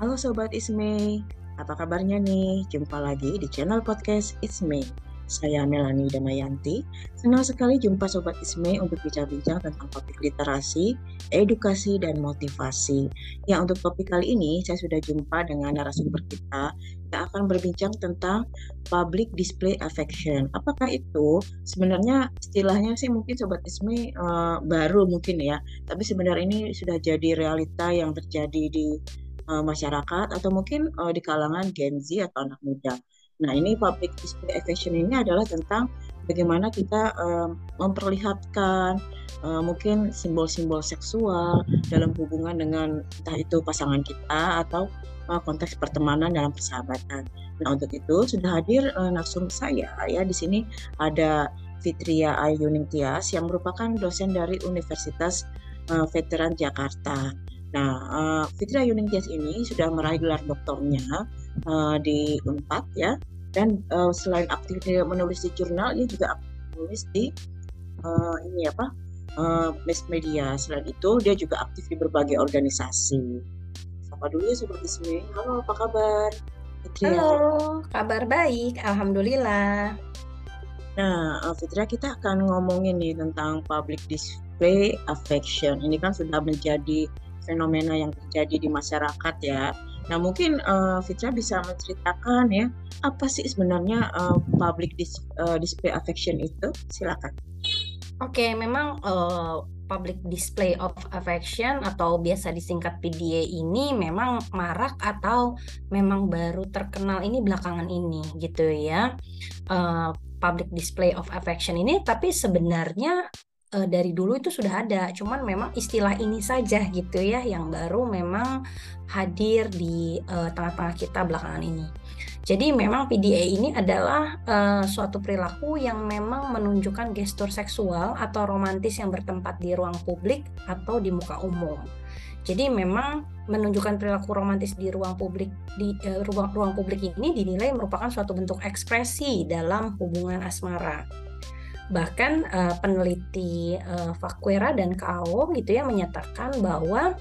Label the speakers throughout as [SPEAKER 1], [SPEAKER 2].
[SPEAKER 1] Halo Sobat Isme, apa kabarnya nih? Jumpa lagi di channel podcast Isme. Saya Melani Damayanti. Senang sekali jumpa Sobat Isme untuk bincang-bincang tentang topik literasi, edukasi, dan motivasi. Ya, untuk topik kali ini saya sudah jumpa dengan narasumber kita yang akan berbincang tentang public display affection. Apakah itu? Sebenarnya istilahnya sih mungkin Sobat Isme uh, baru mungkin ya, tapi sebenarnya ini sudah jadi realita yang terjadi di uh, masyarakat atau mungkin uh, di kalangan Gen Z atau anak muda. Nah, ini public display affection ini adalah tentang bagaimana kita um, memperlihatkan uh, mungkin simbol-simbol seksual dalam hubungan dengan entah itu pasangan kita atau uh, konteks pertemanan dalam persahabatan. Nah, untuk itu sudah hadir uh, narsum saya ya di sini ada Fitria Ayuning Tias yang merupakan dosen dari Universitas uh, Veteran Jakarta. Nah, uh, Fitria Ayuning Tias ini sudah meraih gelar doktornya uh, di Unpad ya. Dan uh, selain aktif menulis di jurnal dia juga menulis di uh, ini apa uh, mass media. Selain itu dia juga aktif di berbagai organisasi. Sapa dulu ya sobat Ismi? Halo apa kabar?
[SPEAKER 2] Fitria. halo kabar baik alhamdulillah.
[SPEAKER 1] Nah Fitria kita akan ngomongin nih tentang public display affection. Ini kan sudah menjadi fenomena yang terjadi di masyarakat ya Nah, mungkin uh, Fitra bisa menceritakan ya, apa sih sebenarnya uh, public dis, uh, display affection itu? Silakan.
[SPEAKER 2] Oke, okay, memang uh, public display of affection atau biasa disingkat PDA ini memang marak atau memang baru terkenal ini belakangan ini gitu ya. Uh, public display of affection ini tapi sebenarnya uh, dari dulu itu sudah ada, cuman memang istilah ini saja gitu ya yang baru memang hadir di tengah tengah-tengah kita belakangan ini. Jadi memang PDA ini adalah uh, suatu perilaku yang memang menunjukkan gestur seksual atau romantis yang bertempat di ruang publik atau di muka umum. Jadi memang menunjukkan perilaku romantis di ruang publik di uh, ruang ruang publik ini dinilai merupakan suatu bentuk ekspresi dalam hubungan asmara. Bahkan uh, peneliti uh, Fakwera dan KAO gitu ya menyatakan bahwa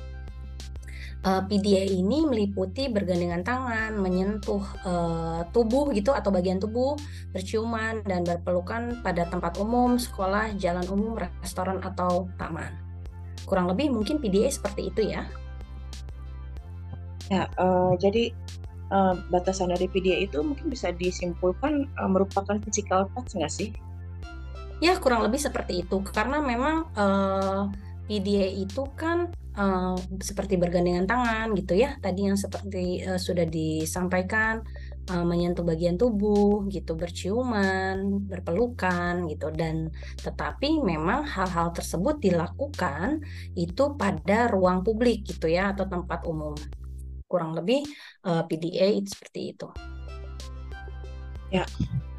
[SPEAKER 2] uh, PDA ini meliputi bergandengan tangan, menyentuh uh, tubuh gitu atau bagian tubuh, berciuman dan berpelukan pada tempat umum, sekolah, jalan umum, restoran atau taman. Kurang lebih mungkin PDA seperti itu ya.
[SPEAKER 1] Ya, uh, jadi uh, batasan dari PDA itu mungkin bisa disimpulkan uh, merupakan physical touch nggak sih?
[SPEAKER 2] Ya kurang lebih seperti itu. Karena memang uh, eh, PDA itu kan uh, seperti bergandengan tangan gitu ya. Tadi yang seperti uh, sudah disampaikan uh, menyentuh bagian tubuh gitu berciuman berpelukan gitu. Dan tetapi memang hal-hal tersebut dilakukan itu pada ruang publik gitu ya atau tempat umum. Kurang lebih uh, PDA itu seperti itu.
[SPEAKER 1] Ya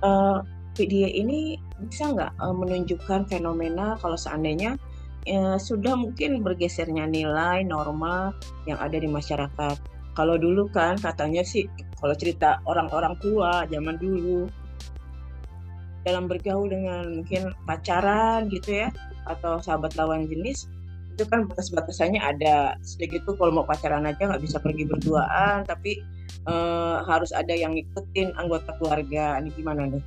[SPEAKER 1] uh video ini bisa nggak uh, menunjukkan fenomena kalau seandainya uh, sudah mungkin bergesernya nilai norma yang ada di masyarakat. Kalau dulu kan katanya sih kalau cerita orang-orang tua zaman dulu dalam bergaul dengan mungkin pacaran gitu ya atau sahabat lawan jenis itu kan batas-batasannya ada segitu kalau mau pacaran aja nggak bisa pergi berduaan tapi uh, harus ada yang ngikutin anggota keluarga ini gimana nih?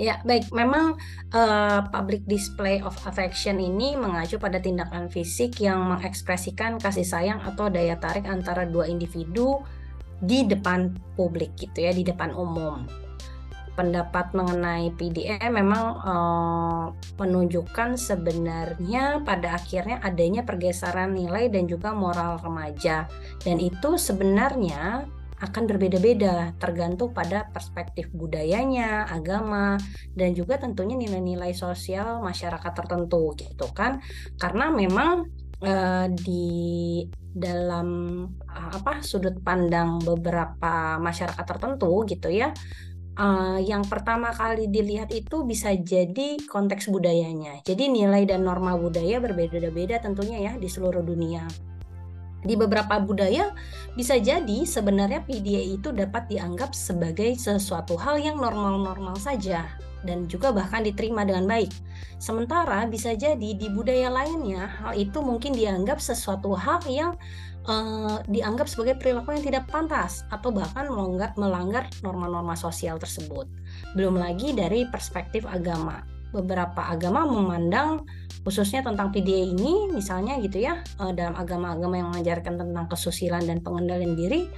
[SPEAKER 2] Ya, baik. Memang uh, public display of affection ini mengacu pada tindakan fisik yang mengekspresikan kasih sayang atau daya tarik antara dua individu di depan publik gitu ya, di depan umum. Pendapat mengenai PDA memang uh, menunjukkan sebenarnya pada akhirnya adanya pergeseran nilai dan juga moral remaja. Dan itu sebenarnya akan berbeda-beda tergantung pada perspektif budayanya, agama, dan juga tentunya nilai-nilai sosial masyarakat tertentu gitu kan. Karena memang eh, di dalam eh, apa sudut pandang beberapa masyarakat tertentu gitu ya. Uh, yang pertama kali dilihat itu bisa jadi konteks budayanya. Jadi nilai dan norma budaya berbeda-beda tentunya ya di seluruh dunia di beberapa budaya bisa jadi sebenarnya PDA itu dapat dianggap sebagai sesuatu hal yang normal-normal saja dan juga bahkan diterima dengan baik. Sementara bisa jadi di budaya lainnya hal itu mungkin dianggap sesuatu hal yang uh, dianggap sebagai perilaku yang tidak pantas atau bahkan melanggar norma-norma sosial tersebut. Belum lagi dari perspektif agama. Beberapa agama memandang khususnya tentang PDA ini misalnya gitu ya uh, dalam agama-agama yang mengajarkan tentang kesusilaan dan pengendalian diri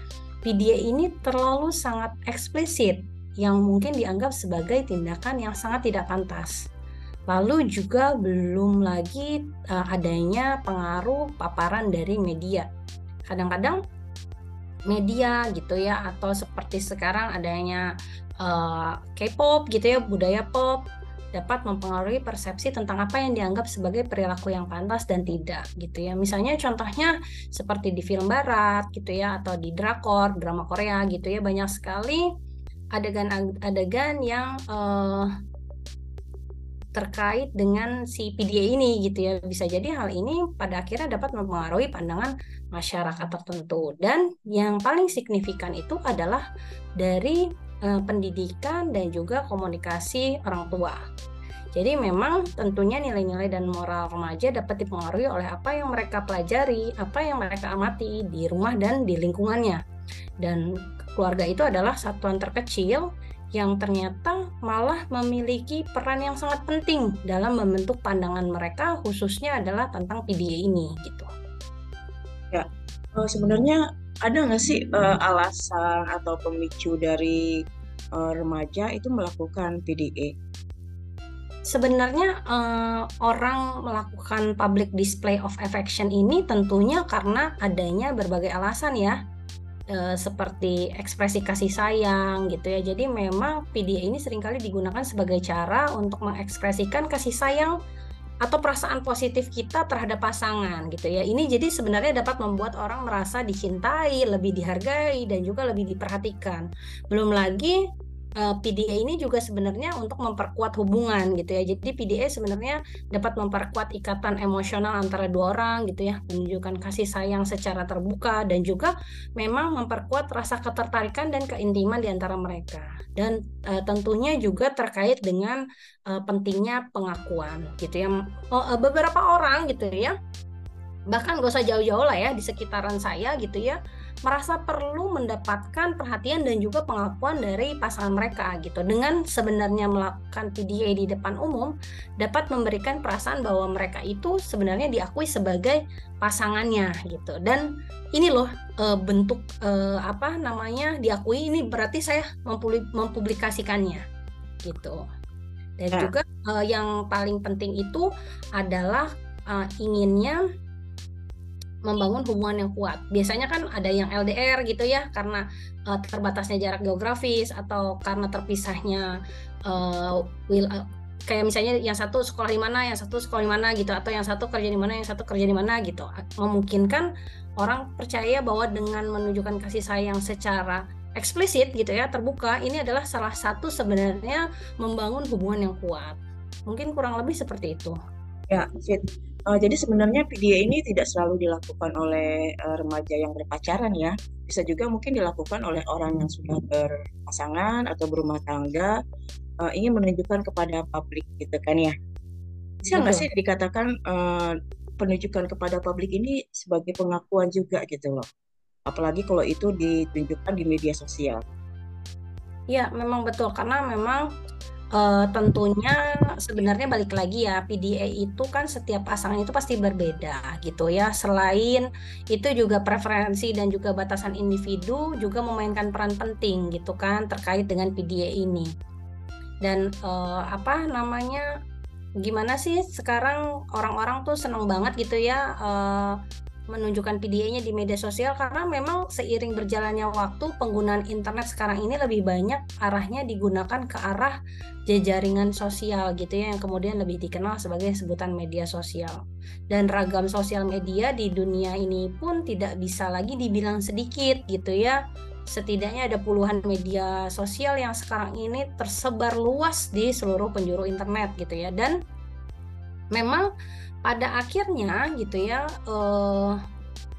[SPEAKER 2] PDA ini terlalu sangat eksplisit yang mungkin dianggap sebagai tindakan yang sangat tidak pantas. Lalu juga belum lagi uh, adanya pengaruh paparan dari media. Kadang-kadang media gitu ya atau seperti sekarang adanya uh, K-pop gitu ya budaya pop dapat mempengaruhi persepsi tentang apa yang dianggap sebagai perilaku yang pantas dan tidak gitu ya. Misalnya contohnya seperti di film barat gitu ya atau di drakor, drama Korea gitu ya banyak sekali adegan-adegan yang uh, terkait dengan si PDA ini gitu ya. Bisa jadi hal ini pada akhirnya dapat mempengaruhi pandangan masyarakat tertentu dan yang paling signifikan itu adalah dari Eh, pendidikan dan juga komunikasi orang tua. Jadi memang tentunya nilai-nilai dan moral remaja dapat dipengaruhi oleh apa yang mereka pelajari, apa yang mereka amati di rumah dan di lingkungannya. Dan keluarga itu adalah satuan terkecil yang ternyata malah memiliki peran yang sangat penting dalam membentuk pandangan mereka khususnya adalah tentang PDA ini gitu.
[SPEAKER 1] Ya, uh, sebenarnya ada nggak sih uh, alasan atau pemicu dari uh, remaja itu melakukan PDA?
[SPEAKER 2] Sebenarnya uh, orang melakukan public display of affection ini tentunya karena adanya berbagai alasan ya. Uh, seperti ekspresi kasih sayang gitu ya. Jadi memang PDA ini sering kali digunakan sebagai cara untuk mengekspresikan kasih sayang atau perasaan positif kita terhadap pasangan gitu ya. Ini jadi sebenarnya dapat membuat orang merasa dicintai, lebih dihargai dan juga lebih diperhatikan. Belum lagi eh, PDA ini juga sebenarnya untuk memperkuat hubungan gitu ya. Jadi PDA sebenarnya dapat memperkuat ikatan emosional antara dua orang gitu ya, menunjukkan kasih sayang secara terbuka dan juga memang memperkuat rasa ketertarikan dan keintiman di antara mereka. Dan uh, tentunya juga terkait dengan uh, pentingnya pengakuan gitu ya. Oh, uh, beberapa orang gitu ya bahkan gak usah jauh-jauh lah ya di sekitaran saya gitu ya merasa perlu mendapatkan perhatian dan juga pengakuan dari pasangan mereka gitu. Dengan sebenarnya melakukan PDA di depan umum dapat memberikan perasaan bahwa mereka itu sebenarnya diakui sebagai pasangannya gitu. Dan ini loh e, bentuk e, apa namanya diakui ini berarti saya mempublikasikannya gitu. Dan ya. juga e, yang paling penting itu adalah e, inginnya membangun hubungan yang kuat. Biasanya kan ada yang LDR gitu ya karena uh, terbatasnya jarak geografis atau karena terpisahnya uh, will uh, kayak misalnya yang satu sekolah di mana, yang satu sekolah di mana gitu atau yang satu kerja di mana, yang satu kerja di mana gitu. Memungkinkan orang percaya bahwa dengan menunjukkan kasih sayang secara eksplisit gitu ya, terbuka, ini adalah salah satu sebenarnya membangun hubungan yang kuat. Mungkin kurang lebih seperti itu.
[SPEAKER 1] Ya, Fit. Uh, jadi sebenarnya PDA ini tidak selalu dilakukan oleh uh, remaja yang berpacaran ya. Bisa juga mungkin dilakukan oleh orang yang sudah berpasangan atau berumah tangga uh, ingin menunjukkan kepada publik gitu kan ya. Bisa nggak sih dikatakan uh, penunjukan kepada publik ini sebagai pengakuan juga gitu loh. Apalagi kalau itu ditunjukkan di media sosial.
[SPEAKER 2] Ya, memang betul karena memang Uh, tentunya sebenarnya balik lagi ya PDA itu kan setiap pasangan itu pasti berbeda gitu ya. Selain itu juga preferensi dan juga batasan individu juga memainkan peran penting gitu kan terkait dengan PDA ini. Dan uh, apa namanya gimana sih sekarang orang-orang tuh seneng banget gitu ya uh, menunjukkan PDA-nya di media sosial karena memang seiring berjalannya waktu penggunaan internet sekarang ini lebih banyak arahnya digunakan ke arah jejaringan sosial gitu ya yang kemudian lebih dikenal sebagai sebutan media sosial. Dan ragam sosial media di dunia ini pun tidak bisa lagi dibilang sedikit gitu ya. Setidaknya ada puluhan media sosial yang sekarang ini tersebar luas di seluruh penjuru internet gitu ya. Dan memang pada akhirnya gitu ya uh,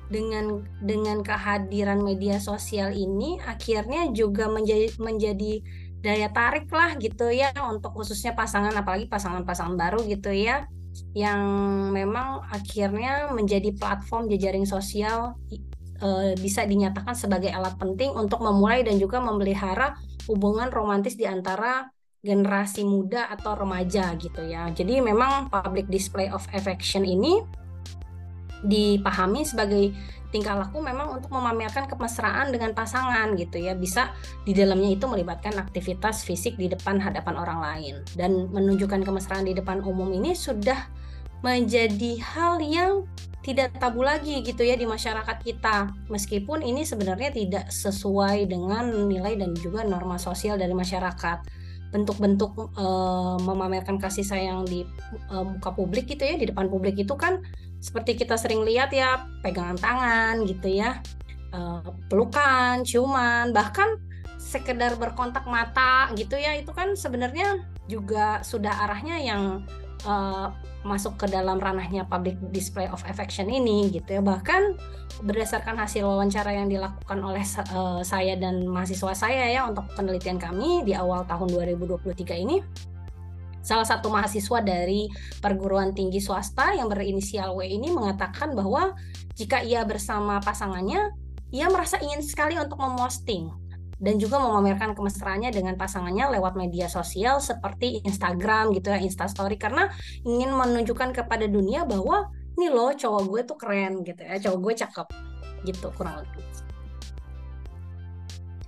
[SPEAKER 2] dengan dengan kehadiran media sosial ini akhirnya juga menjadi menjadi daya tarik lah gitu ya untuk khususnya pasangan apalagi pasangan-pasangan baru gitu ya yang memang akhirnya menjadi platform jejaring sosial e, bisa dinyatakan sebagai alat penting untuk memulai dan juga memelihara hubungan romantis di antara generasi muda atau remaja gitu ya. Jadi memang public display of affection ini dipahami sebagai tingkah laku memang untuk memamerkan kemesraan dengan pasangan gitu ya. Bisa di dalamnya itu melibatkan aktivitas fisik di depan hadapan orang lain dan menunjukkan kemesraan di depan umum ini sudah menjadi hal yang tidak tabu lagi gitu ya di masyarakat kita meskipun ini sebenarnya tidak sesuai dengan nilai dan juga norma sosial dari masyarakat bentuk-bentuk uh, memamerkan kasih sayang di uh, muka publik gitu ya di depan publik itu kan seperti kita sering lihat ya pegangan tangan gitu ya uh, pelukan ciuman bahkan sekedar berkontak mata gitu ya itu kan sebenarnya juga sudah arahnya yang uh, masuk ke dalam ranahnya public display of affection ini gitu ya. Bahkan berdasarkan hasil wawancara yang dilakukan oleh uh, saya dan mahasiswa saya ya untuk penelitian kami di awal tahun 2023 ini salah satu mahasiswa dari perguruan tinggi swasta yang berinisial W ini mengatakan bahwa jika ia bersama pasangannya ia merasa ingin sekali untuk memposting dan juga memamerkan kemesraannya dengan pasangannya lewat media sosial seperti Instagram gitu ya, Instastory karena ingin menunjukkan kepada dunia bahwa nih loh cowok gue tuh keren gitu ya, cowok gue cakep gitu kurang lebih.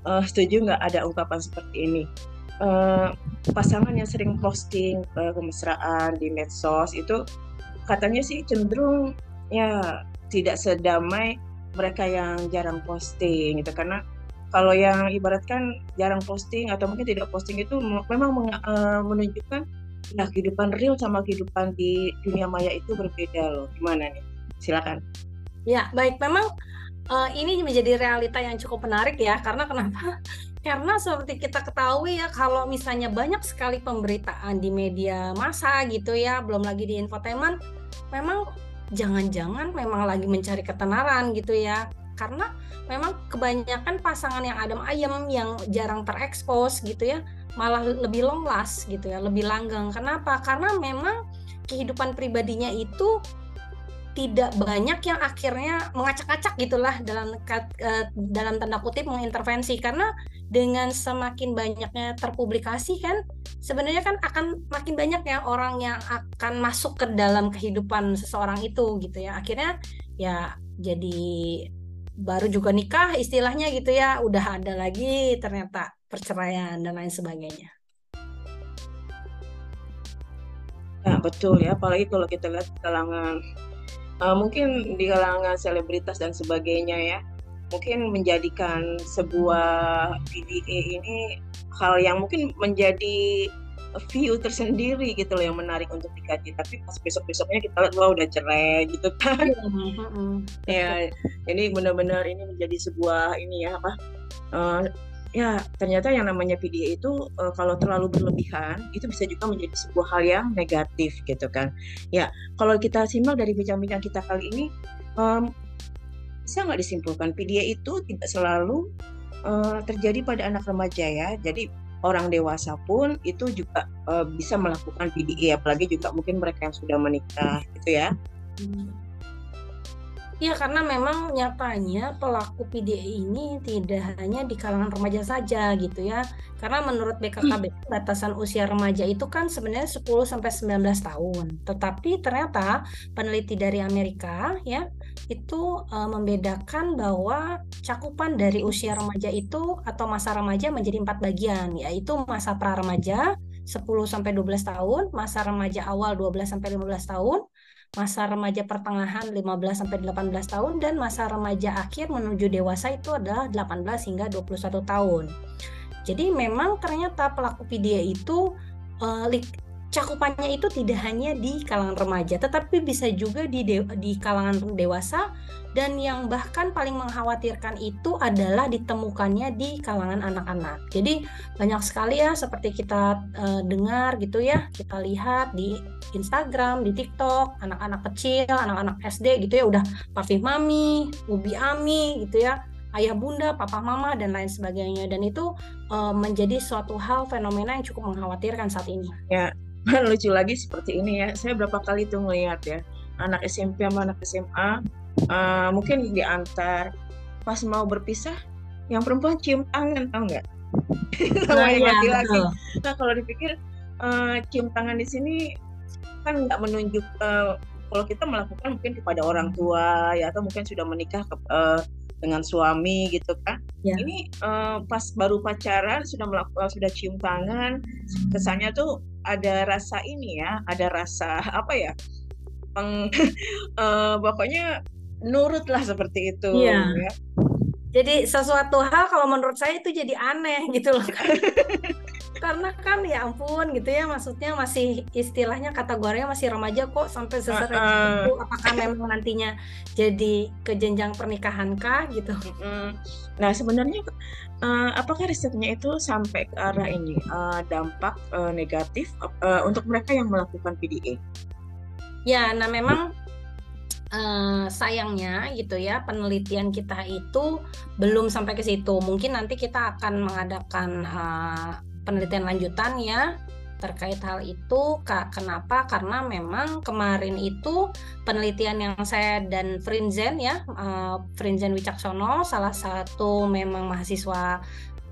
[SPEAKER 1] Uh, setuju nggak ada ungkapan seperti ini? Uh, pasangan yang sering posting uh, kemesraan di medsos itu katanya sih cenderung ya tidak sedamai mereka yang jarang posting gitu karena kalau yang ibaratkan jarang posting atau mungkin tidak posting itu memang uh, menunjukkan ya kehidupan real sama kehidupan di dunia maya itu berbeda loh. Gimana nih? Silakan.
[SPEAKER 2] Ya, baik. Memang uh, ini menjadi realita yang cukup menarik ya. Karena kenapa? Karena seperti kita ketahui ya, kalau misalnya banyak sekali pemberitaan di media massa gitu ya, belum lagi di infotainment, memang jangan-jangan memang lagi mencari ketenaran gitu ya karena memang kebanyakan pasangan yang adem ayem yang jarang terekspos gitu ya malah lebih long last gitu ya lebih langgeng. Kenapa? Karena memang kehidupan pribadinya itu tidak banyak yang akhirnya mengacak-acak gitulah dalam uh, dalam tanda kutip mengintervensi. Karena dengan semakin banyaknya terpublikasi kan sebenarnya kan akan makin banyak ya orang yang akan masuk ke dalam kehidupan seseorang itu gitu ya. Akhirnya ya jadi baru juga nikah istilahnya gitu ya udah ada lagi ternyata perceraian dan lain sebagainya.
[SPEAKER 1] Ya betul ya apalagi kalau kita lihat kalangan uh, mungkin di kalangan selebritas dan sebagainya ya mungkin menjadikan sebuah PDA ini hal yang mungkin menjadi view tersendiri gitu loh yang menarik untuk dikaji. Tapi pas besok besoknya kita lihat wah udah cerai gitu kan. Ya ini benar-benar ini menjadi sebuah ini ya apa uh, ya ternyata yang namanya video itu uh, kalau terlalu berlebihan itu bisa juga menjadi sebuah hal yang negatif gitu kan. Ya kalau kita simak dari bincang-bincang kita kali ini um, bisa nggak disimpulkan video itu tidak selalu uh, terjadi pada anak remaja ya? Jadi orang dewasa pun itu juga uh, bisa melakukan PDA apalagi juga mungkin mereka yang sudah menikah gitu ya. Hmm.
[SPEAKER 2] Ya, karena memang nyatanya pelaku PDA ini tidak hanya di kalangan remaja saja gitu ya. Karena menurut BKKB hmm. batasan usia remaja itu kan sebenarnya 10 sampai 19 tahun. Tetapi ternyata peneliti dari Amerika ya itu uh, membedakan bahwa cakupan dari usia remaja itu atau masa remaja menjadi empat bagian yaitu masa pra remaja 10 sampai 12 tahun, masa remaja awal 12 sampai 15 tahun, masa remaja pertengahan 15 sampai 18 tahun dan masa remaja akhir menuju dewasa itu adalah 18 hingga 21 tahun. Jadi memang ternyata pelaku PDA itu uh, cakupannya itu tidak hanya di kalangan remaja, tetapi bisa juga di de di kalangan dewasa dan yang bahkan paling mengkhawatirkan itu adalah ditemukannya di kalangan anak-anak. Jadi banyak sekali ya seperti kita uh, dengar gitu ya, kita lihat di Instagram, di TikTok, anak-anak kecil, anak-anak SD gitu ya udah parfum mami, ubi ami gitu ya ayah bunda, papa mama dan lain sebagainya dan itu uh, menjadi suatu hal fenomena yang cukup mengkhawatirkan saat ini.
[SPEAKER 1] Ya, lucu lagi seperti ini ya. Saya berapa kali tuh melihat ya anak SMP sama anak SMA uh, mungkin diantar pas mau berpisah yang perempuan cium tangan tau nggak? Sama nah, yang laki-laki. Nah kalau dipikir uh, cium tangan di sini kan nggak menunjuk uh, kalau kita melakukan mungkin kepada orang tua ya atau mungkin sudah menikah ke, uh, dengan suami gitu kan ya. ini uh, pas baru pacaran sudah melakukan sudah cium tangan kesannya tuh ada rasa ini ya ada rasa apa ya peng, uh, pokoknya nurut lah seperti itu
[SPEAKER 2] ya. ya. Jadi sesuatu hal kalau menurut saya itu jadi aneh gitu loh. karena kan ya ampun gitu ya maksudnya masih istilahnya kategorinya masih remaja kok sampai sesering uh, uh. itu apakah memang nantinya jadi ke jenjang pernikahan kah gitu
[SPEAKER 1] nah sebenarnya uh, apakah risetnya itu sampai ke arah ini uh, dampak uh, negatif uh, untuk mereka yang melakukan PDA
[SPEAKER 2] ya nah memang Uh, sayangnya gitu ya penelitian kita itu belum sampai ke situ. Mungkin nanti kita akan mengadakan uh, penelitian lanjutan ya terkait hal itu kak kenapa karena memang kemarin itu penelitian yang saya dan Frinzen ya uh, Frinzen Wicaksono salah satu memang mahasiswa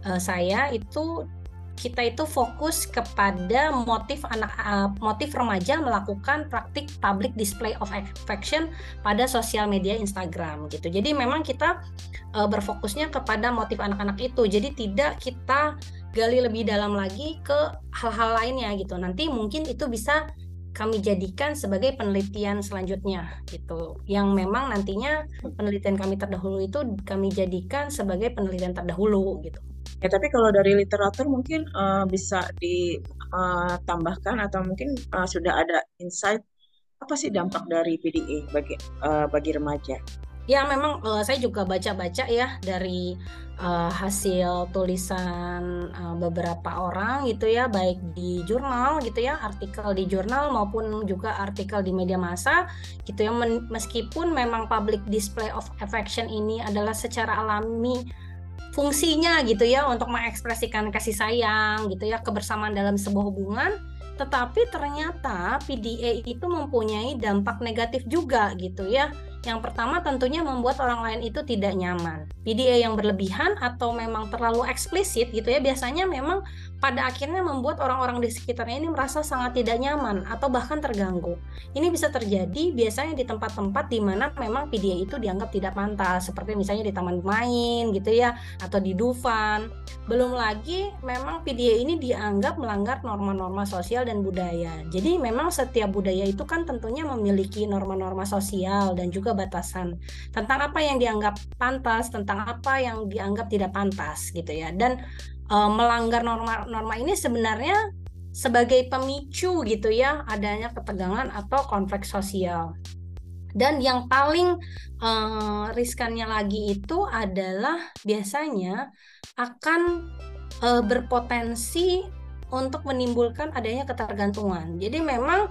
[SPEAKER 2] uh, saya itu kita itu fokus kepada motif anak uh, motif remaja melakukan praktik public display of affection pada sosial media Instagram gitu. Jadi memang kita uh, berfokusnya kepada motif anak-anak itu. Jadi tidak kita gali lebih dalam lagi ke hal-hal lainnya gitu. Nanti mungkin itu bisa kami jadikan sebagai penelitian selanjutnya gitu. Yang memang nantinya penelitian kami terdahulu itu kami jadikan sebagai penelitian terdahulu gitu.
[SPEAKER 1] Ya, tapi kalau dari literatur mungkin uh, bisa ditambahkan uh, atau mungkin uh, sudah ada insight apa sih dampak dari PDA bagi uh, bagi remaja?
[SPEAKER 2] Ya, memang uh, saya juga baca-baca ya dari uh, hasil tulisan uh, beberapa orang gitu ya baik di jurnal gitu ya artikel di jurnal maupun juga artikel di media massa gitu ya. Meskipun memang public display of affection ini adalah secara alami fungsinya gitu ya untuk mengekspresikan kasih sayang gitu ya kebersamaan dalam sebuah hubungan tetapi ternyata PDA itu mempunyai dampak negatif juga gitu ya yang pertama tentunya membuat orang lain itu tidak nyaman. PDA yang berlebihan atau memang terlalu eksplisit gitu ya biasanya memang pada akhirnya membuat orang-orang di sekitarnya ini merasa sangat tidak nyaman atau bahkan terganggu. Ini bisa terjadi biasanya di tempat-tempat di mana memang PDA itu dianggap tidak pantas seperti misalnya di taman main gitu ya atau di Dufan. Belum lagi memang PDA ini dianggap melanggar norma-norma sosial dan budaya. Jadi memang setiap budaya itu kan tentunya memiliki norma-norma sosial dan juga batasan tentang apa yang dianggap pantas, tentang apa yang dianggap tidak pantas gitu ya. Dan e, melanggar norma-norma ini sebenarnya sebagai pemicu gitu ya adanya ketegangan atau konflik sosial. Dan yang paling uh, riskannya lagi itu adalah biasanya akan uh, berpotensi untuk menimbulkan adanya ketergantungan. Jadi memang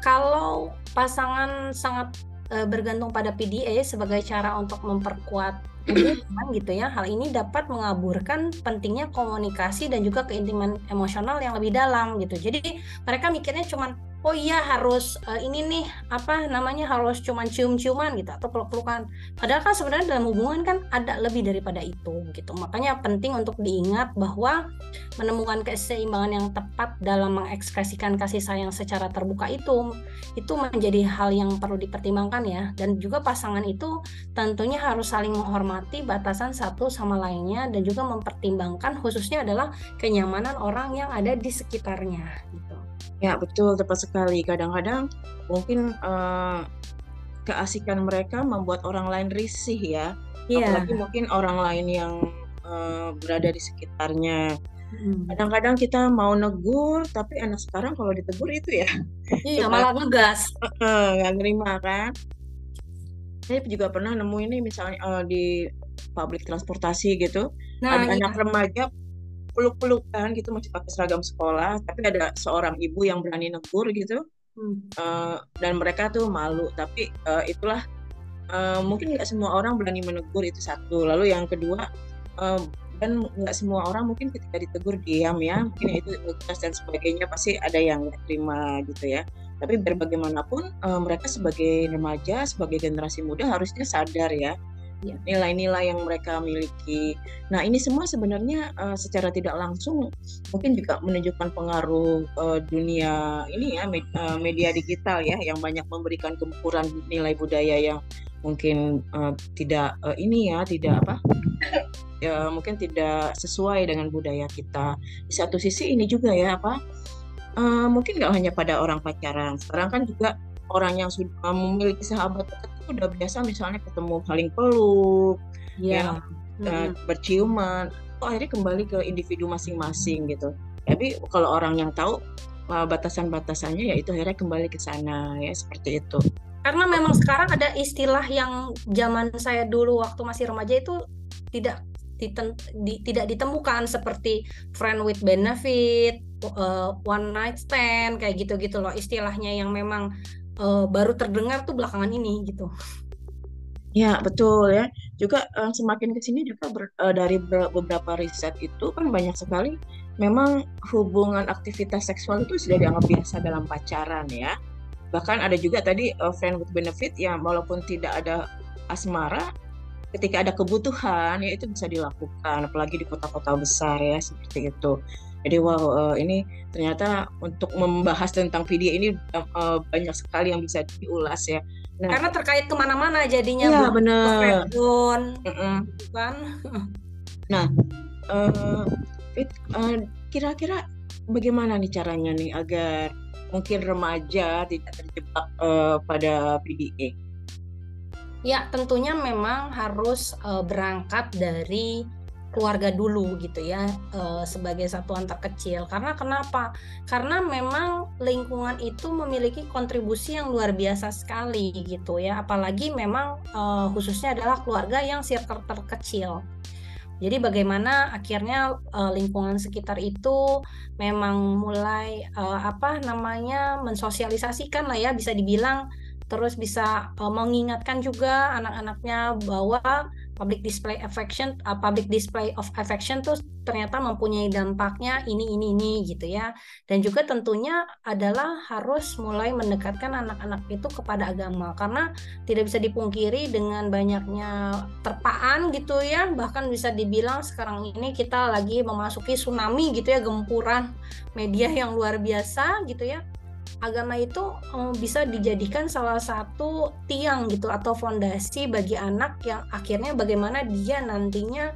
[SPEAKER 2] kalau pasangan sangat uh, bergantung pada PDA sebagai cara untuk memperkuat hubungan gitu ya. Hal ini dapat mengaburkan pentingnya komunikasi dan juga keintiman emosional yang lebih dalam gitu. Jadi mereka mikirnya cuman oh iya harus uh, ini nih apa namanya harus cuman cium-ciuman gitu atau peluk-pelukan. Padahal kan sebenarnya dalam hubungan kan ada lebih daripada itu gitu. Makanya penting untuk diingat bahwa menemukan keseimbangan yang tepat dalam mengekspresikan kasih sayang secara terbuka itu itu menjadi hal yang perlu dipertimbangkan ya dan juga pasangan itu tentunya harus saling menghormati batasan satu sama lainnya dan juga mempertimbangkan khususnya adalah kenyamanan orang yang ada di sekitarnya gitu.
[SPEAKER 1] Ya, betul, tepat sekali. Kadang-kadang mungkin uh, keasikan mereka membuat orang lain risih ya. Iya. Apalagi mungkin orang lain yang uh, berada di sekitarnya. Hmm. Kadang-kadang kita mau negur, tapi anak sekarang kalau ditegur itu ya.
[SPEAKER 2] Iya, malah ngegas.
[SPEAKER 1] Nggak nerima kan. Saya juga pernah nemu ini misalnya uh, di public transportasi gitu. Nah, ada iya. anak remaja peluk-pelukan gitu masih pakai seragam sekolah tapi ada seorang ibu yang berani negur gitu. Hmm. uh, dan mereka tuh malu tapi uh, itulah uh, mungkin nggak semua orang berani menegur itu satu. Lalu yang kedua uh, dan nggak semua orang mungkin ketika ditegur diam ya mungkin itu keras dan sebagainya pasti ada yang nggak terima gitu ya. Tapi berbagaimanapun uh, mereka sebagai remaja sebagai generasi muda harusnya sadar ya, nilai-nilai yang mereka miliki. Nah, ini semua sebenarnya uh, secara tidak langsung mungkin juga menunjukkan pengaruh uh, dunia ini ya med, uh, media digital ya yang banyak memberikan gempuran nilai budaya yang mungkin uh, tidak uh, ini ya tidak apa ya mungkin tidak sesuai dengan budaya kita. Di satu sisi ini juga ya apa uh, mungkin nggak hanya pada orang pacaran. Sekarang kan juga orang yang sudah memiliki sahabat dekat itu udah biasa misalnya ketemu saling peluk, yeah. ya uh, berciuman. Oh, akhirnya kembali ke individu masing-masing gitu. Tapi kalau orang yang tahu uh, batasan-batasannya ya itu akhirnya kembali ke sana ya seperti itu.
[SPEAKER 2] Karena memang sekarang ada istilah yang zaman saya dulu waktu masih remaja itu tidak diten, di, tidak ditemukan seperti friend with benefit, uh, one night stand kayak gitu-gitu loh istilahnya yang memang uh, baru terdengar tuh belakangan ini gitu.
[SPEAKER 1] Ya betul ya. Juga uh, semakin ke sini juga ber, uh, dari beberapa riset itu kan banyak sekali memang hubungan aktivitas seksual itu sudah dianggap biasa dalam pacaran ya. Bahkan ada juga tadi uh, friend with benefit yang walaupun tidak ada asmara ketika ada kebutuhan ya itu bisa dilakukan apalagi di kota-kota besar ya seperti itu jadi wow uh, ini ternyata untuk membahas tentang video ini uh, banyak sekali yang bisa diulas ya.
[SPEAKER 2] Nah, karena terkait ke mana-mana jadinya
[SPEAKER 1] ya, benar.
[SPEAKER 2] Kan.
[SPEAKER 1] Nah uh, uh, kira-kira bagaimana nih caranya nih agar mungkin remaja tidak terjebak uh, pada PDA
[SPEAKER 2] Ya, tentunya memang harus uh, berangkat dari keluarga dulu gitu ya uh, sebagai satuan terkecil. Karena kenapa? Karena memang lingkungan itu memiliki kontribusi yang luar biasa sekali gitu ya. Apalagi memang uh, khususnya adalah keluarga yang circle terkecil. Jadi bagaimana akhirnya uh, lingkungan sekitar itu memang mulai apa namanya mensosialisasikan lah ya bisa dibilang terus bisa mengingatkan juga anak-anaknya bahwa public display affection uh, public display of affection tuh ternyata mempunyai dampaknya ini ini ini gitu ya. Dan juga tentunya adalah harus mulai mendekatkan anak-anak itu kepada agama. Karena tidak bisa dipungkiri dengan banyaknya terpaan gitu ya. Bahkan bisa dibilang sekarang ini kita lagi memasuki tsunami gitu ya gempuran media yang luar biasa gitu ya agama itu um, bisa dijadikan salah satu tiang gitu atau fondasi bagi anak yang akhirnya bagaimana dia nantinya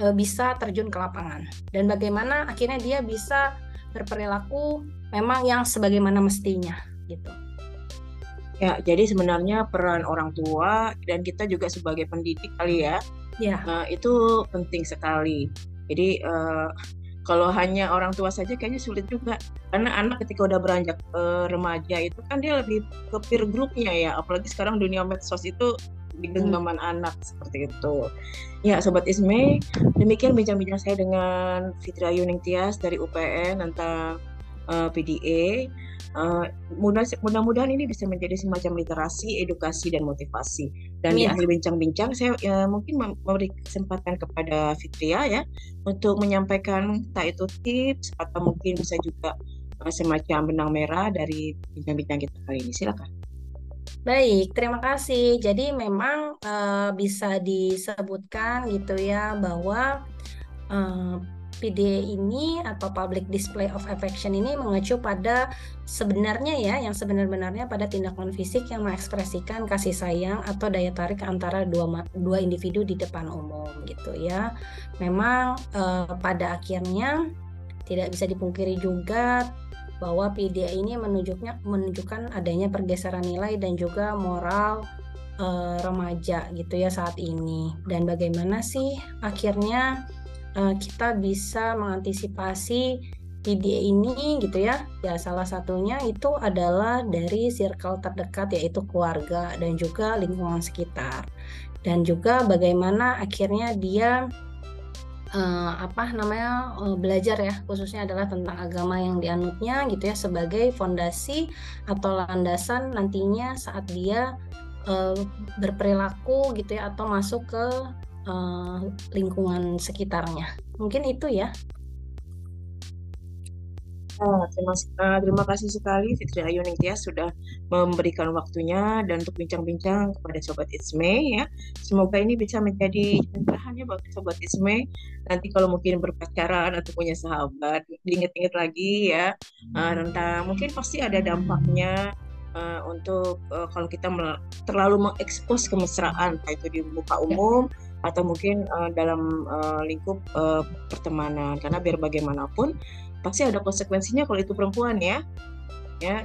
[SPEAKER 2] uh, bisa terjun ke lapangan dan bagaimana akhirnya dia bisa berperilaku memang yang sebagaimana mestinya gitu.
[SPEAKER 1] Ya, jadi sebenarnya peran orang tua dan kita juga sebagai pendidik kali ya, ya. Uh, itu penting sekali. Jadi uh, kalau hanya orang tua saja kayaknya sulit juga karena anak ketika udah beranjak uh, remaja itu kan dia lebih ke peer groupnya ya apalagi sekarang dunia medsos itu di genggaman hmm. anak seperti itu. Ya, sobat Isme, demikian bincang-bincang saya dengan Fitria Yuning Tias dari UPN tentang uh, PDA. Uh, mudah-mudahan ini bisa menjadi semacam literasi, edukasi dan motivasi. Dan ya. di akhir bincang-bincang saya ya, mungkin memberi kesempatan kepada Fitria ya untuk menyampaikan entah itu tips atau mungkin bisa juga uh, semacam benang merah dari bincang-bincang kita kali ini. Silakan.
[SPEAKER 2] Baik, terima kasih. Jadi memang uh, bisa disebutkan gitu ya bahwa uh, PDA ini atau public display of affection ini mengacu pada sebenarnya ya yang sebenar-benarnya pada tindakan fisik yang mengekspresikan kasih sayang atau daya tarik antara dua dua individu di depan umum gitu ya. Memang eh, pada akhirnya tidak bisa dipungkiri juga bahwa PDA ini menunjuknya menunjukkan adanya pergeseran nilai dan juga moral uh, remaja gitu ya saat ini dan bagaimana sih akhirnya uh, kita bisa mengantisipasi PDA ini gitu ya. Ya salah satunya itu adalah dari circle terdekat yaitu keluarga dan juga lingkungan sekitar. Dan juga bagaimana akhirnya dia uh, apa namanya uh, belajar ya khususnya adalah tentang agama yang dianutnya gitu ya sebagai fondasi atau landasan nantinya saat dia uh, berperilaku gitu ya atau masuk ke uh, lingkungan sekitarnya. Mungkin itu ya.
[SPEAKER 1] Ah, terima, uh, terima kasih sekali Fitri Ayu Ningtyas sudah memberikan waktunya dan untuk bincang-bincang kepada Sobat Isme ya. Semoga ini bisa menjadi pencerahan ya buat Sobat Isme. Nanti kalau mungkin berpacaran atau punya sahabat, diingat-ingat lagi ya uh, tentang mungkin pasti ada dampaknya uh, untuk uh, kalau kita terlalu mengekspos kemesraan, entah itu di muka ya. Atau mungkin uh, dalam uh, lingkup uh, pertemanan. Karena biar bagaimanapun pasti ada konsekuensinya kalau itu perempuan ya. Ya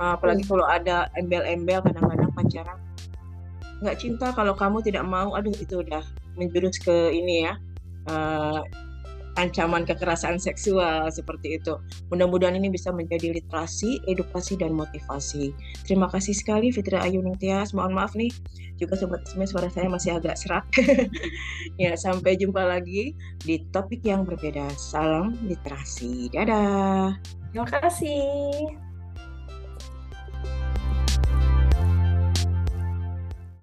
[SPEAKER 1] apalagi kalau ada embel-embel kadang-kadang pacaran. Nggak cinta kalau kamu tidak mau aduh itu udah menjurus ke ini ya uh, ancaman kekerasan seksual seperti itu. Mudah-mudahan ini bisa menjadi literasi, edukasi, dan motivasi. Terima kasih sekali Fitri Ayu Ningtyas. Mohon maaf nih, juga Sobat Isme suara saya masih agak serak. ya, sampai jumpa lagi di topik yang berbeda. Salam literasi. Dadah.
[SPEAKER 2] Terima kasih.